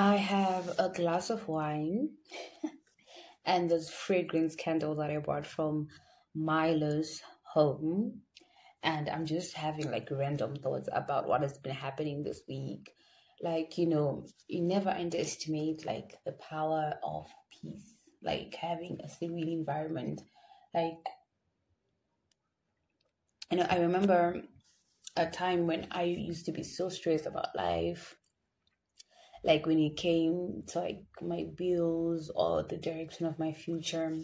I have a glass of wine and this fragrance candle that I bought from Milo's home. And I'm just having like random thoughts about what has been happening this week. Like, you know, you never underestimate like the power of peace, like having a serene environment. Like, you know, I remember a time when I used to be so stressed about life like when it came to like my bills or the direction of my future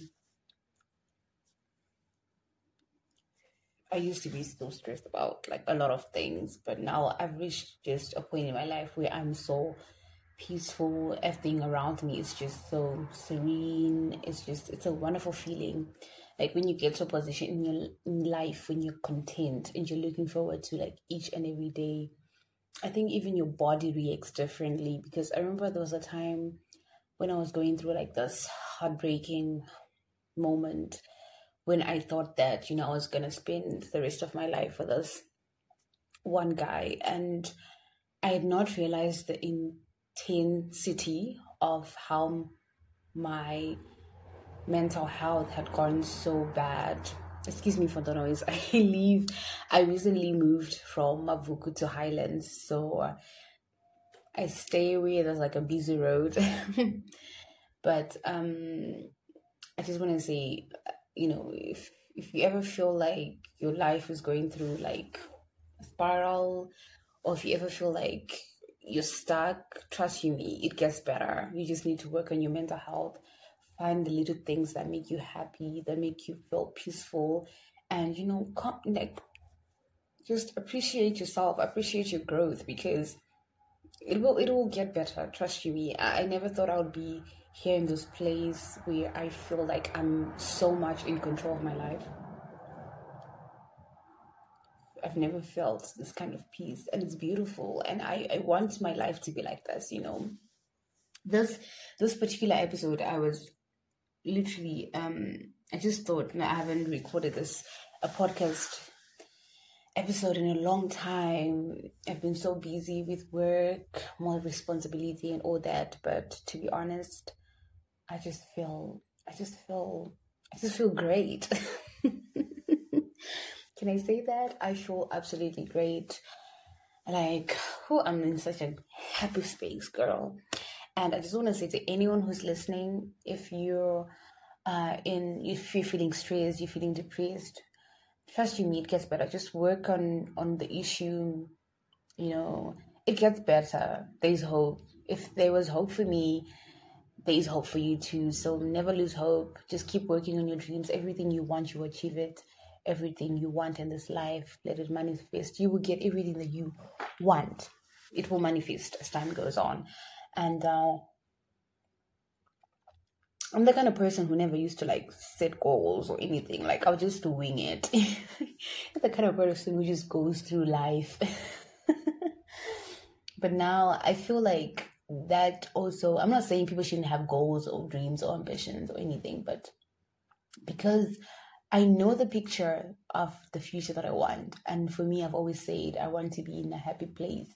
I used to be so stressed about like a lot of things, but now I've reached just a point in my life where I'm so peaceful. Everything around me is just so serene. It's just it's a wonderful feeling. Like when you get to a position in your in life when you're content and you're looking forward to like each and every day I think even your body reacts differently because I remember there was a time when I was going through like this heartbreaking moment when I thought that, you know, I was going to spend the rest of my life with this one guy. And I had not realized the intensity of how my mental health had gone so bad excuse me for the noise. I leave. I recently moved from Mavuku to Highlands, so uh, I stay where there's like a busy road. but um, I just want to say, you know, if if you ever feel like your life is going through like a spiral, or if you ever feel like you're stuck, trust you me, it gets better. You just need to work on your mental health find the little things that make you happy, that make you feel peaceful, and you know, come, like just appreciate yourself, appreciate your growth because it will it will get better. Trust you me. I, I never thought I would be here in this place where I feel like I'm so much in control of my life. I've never felt this kind of peace and it's beautiful and I, I want my life to be like this, you know. This this particular episode I was literally, um, I just thought, I haven't recorded this a podcast episode in a long time. I've been so busy with work, more responsibility, and all that. But to be honest, I just feel, I just feel, I just feel great. Can I say that? I feel absolutely great. Like, oh, I'm in such a happy space, girl. And I just want to say to anyone who's listening, if you're uh, in, if you're feeling stressed, you're feeling depressed, trust you me, it gets better. Just work on on the issue. You know, it gets better. There's hope. If there was hope for me, there's hope for you too. So never lose hope. Just keep working on your dreams. Everything you want, you achieve it. Everything you want in this life, let it manifest. You will get everything that you want. It will manifest as time goes on and uh, I'm the kind of person who never used to like set goals or anything. Like I'll just wing it. the kind of person who just goes through life. but now I feel like that also I'm not saying people shouldn't have goals or dreams or ambitions or anything, but because I know the picture of the future that I want. And for me I've always said I want to be in a happy place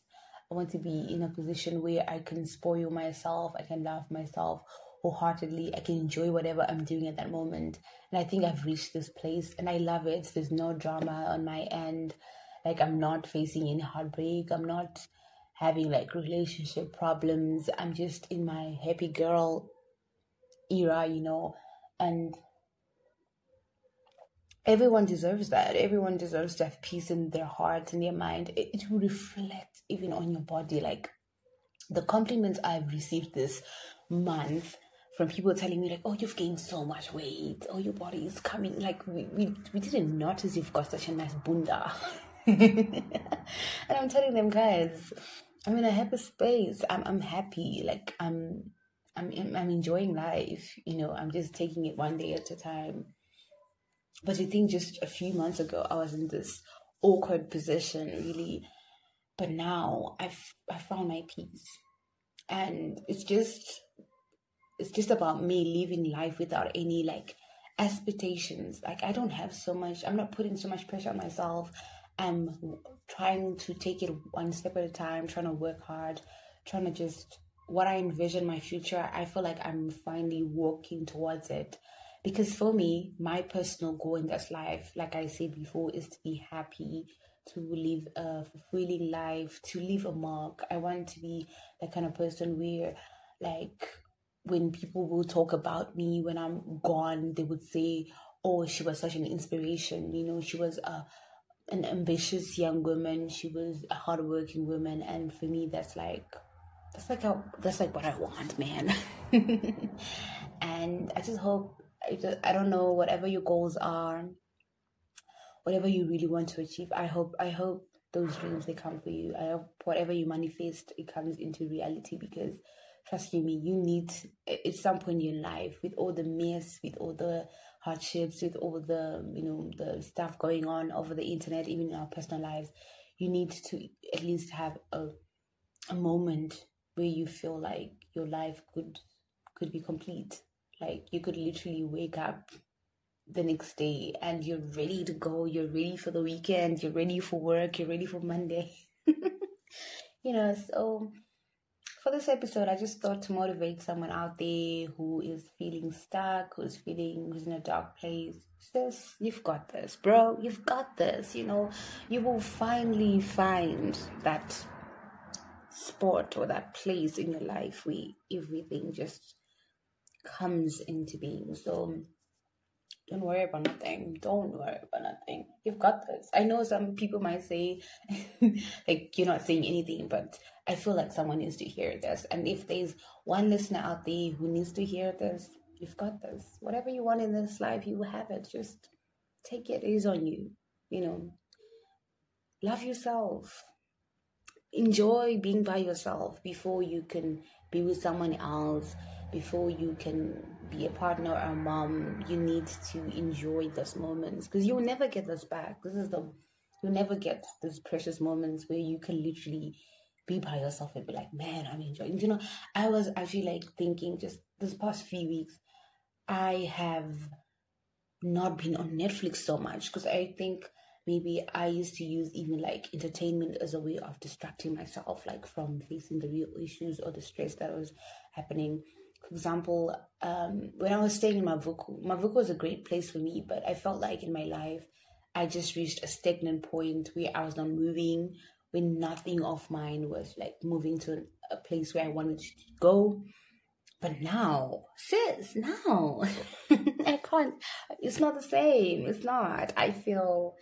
I want to be in a position where I can spoil myself, I can love myself wholeheartedly, I can enjoy whatever I'm doing at that moment. And I think I've reached this place and I love it. There's no drama on my end. Like I'm not facing any heartbreak. I'm not having like relationship problems. I'm just in my happy girl era, you know, and everyone deserves that. Everyone deserves to have peace in their heart and their mind. It, it will reflect even on your body. Like the compliments I've received this month from people telling me like, "Oh, you've gained so much weight. Oh, your body is coming." Like we we, we didn't notice you've got such a nice bunda. and I'm telling them, guys, I'm in a happy space. I'm I'm happy. Like I'm I'm I'm enjoying life. You know, I'm just taking it one day at a time. But I think just a few months ago, I was in this awkward position, really. But now I've I found my peace, and it's just it's just about me living life without any like expectations. Like I don't have so much. I'm not putting so much pressure on myself. I'm trying to take it one step at a time, trying to work hard, trying to just what I envision my future, I feel like I'm finally walking towards it. Because for me, my personal goal in this life, like I said before, is to be happy, to live a fulfilling life, to leave a mark. I want to be the kind of person where, like, when people will talk about me when I'm gone, they would say, "Oh, she was such an inspiration." You know, she was a an ambitious young woman. She was a hardworking woman, and for me, that's like that's like a, that's like what I want, man. and I just hope I, don't know whatever your goals are, whatever you really want to achieve. I hope I hope those dreams they come for you. I hope whatever you manifest it comes into reality because trust me, you need at some point in your life with all the mess, with all the hardships, with all the you know the stuff going on over the internet, even in our personal lives, you need to at least have a a moment where you feel like your life could could be complete. Like you could literally wake up the next day and you're ready to go, you're ready for the weekend, you're ready for work, you're ready for Monday. you know, so for this episode, I just thought to motivate someone out there who is feeling stuck, who's feeling who's in a dark place. Sis, you've got this, bro. You've got this. You know, you will finally find that spot or that place in your life where everything just comes into being. So don't worry about nothing. Don't worry about nothing. You've got this. I know some people might say, like, you're not saying anything, but I feel like someone needs to hear this. And if there's one listener out there who needs to hear this, you've got this. Whatever you want in this life, you will have it. Just take it. It is on you. You know, love yourself enjoy being by yourself before you can be with someone else before you can be a partner or a mom you need to enjoy those moments. Because you'll never get this back. This is the you'll never get those precious moments where you can literally be by yourself and be like man i'm enjoying you know? I was actually like thinking just this past few weeks i have not been on netflix so much because i think maybe I used to use even like entertainment as a way of distracting myself, like from facing the real issues or the stress that was happening. For example, um, when I was staying in Mavuku, Mavuku was a great place for me, but I felt like in my life, I just reached a stagnant point where I was not moving, when nothing of mine was like moving to a place where I wanted to go. But now, sis, now I can't. It's not the same. It's not. I feel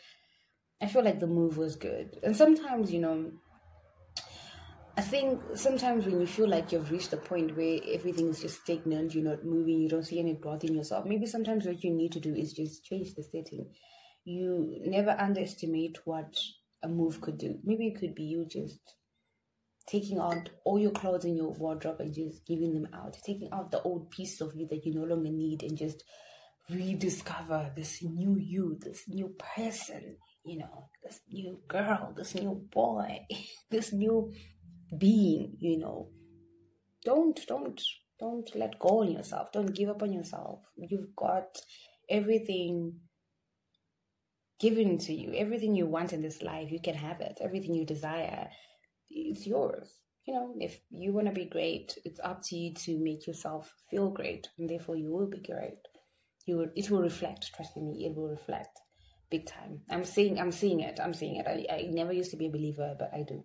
I feel like the move was good. And sometimes, you know, I think sometimes when you feel like you've reached a point where everything is just stagnant, you're not moving, you don't see any growth in yourself, maybe sometimes what you need to do is just change the setting. You never underestimate what a move could do. Maybe it could be you just taking out all your clothes in your wardrobe and just giving them out, taking out the old pieces of you that you no longer need and just rediscover this new you, this new person you know, this new girl, this new boy, this new being, you know. Don't, don't, don't let go on yourself. Don't give up on yourself. You've got everything given to you. Everything you want in this life, you can have it. Everything you desire, it's yours. You know, if you want to be great, it's up to you to make yourself feel great, and therefore you will be great. You will, it will reflect. Trust me, it will reflect big time. I'm seeing I'm seeing it. I'm seeing it. I, I never used to be a believer, but I do.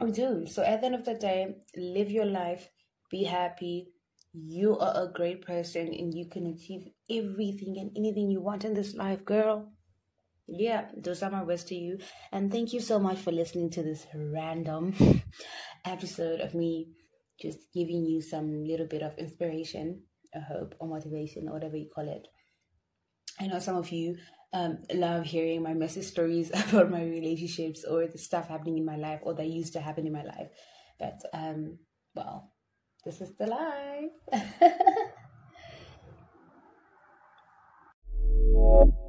I do. So at the end of the day, live your life, be happy. You are a great person and you can achieve everything and anything you want in this life, girl. Yeah, those are my words to you. And thank you so much for listening to this random episode of me just giving you some little bit of inspiration, a hope, or motivation, or whatever you call it. I know some of you um, love hearing my messy stories about my relationships or the stuff happening in my life or that used to happen in my life. But, um, well, this is the life.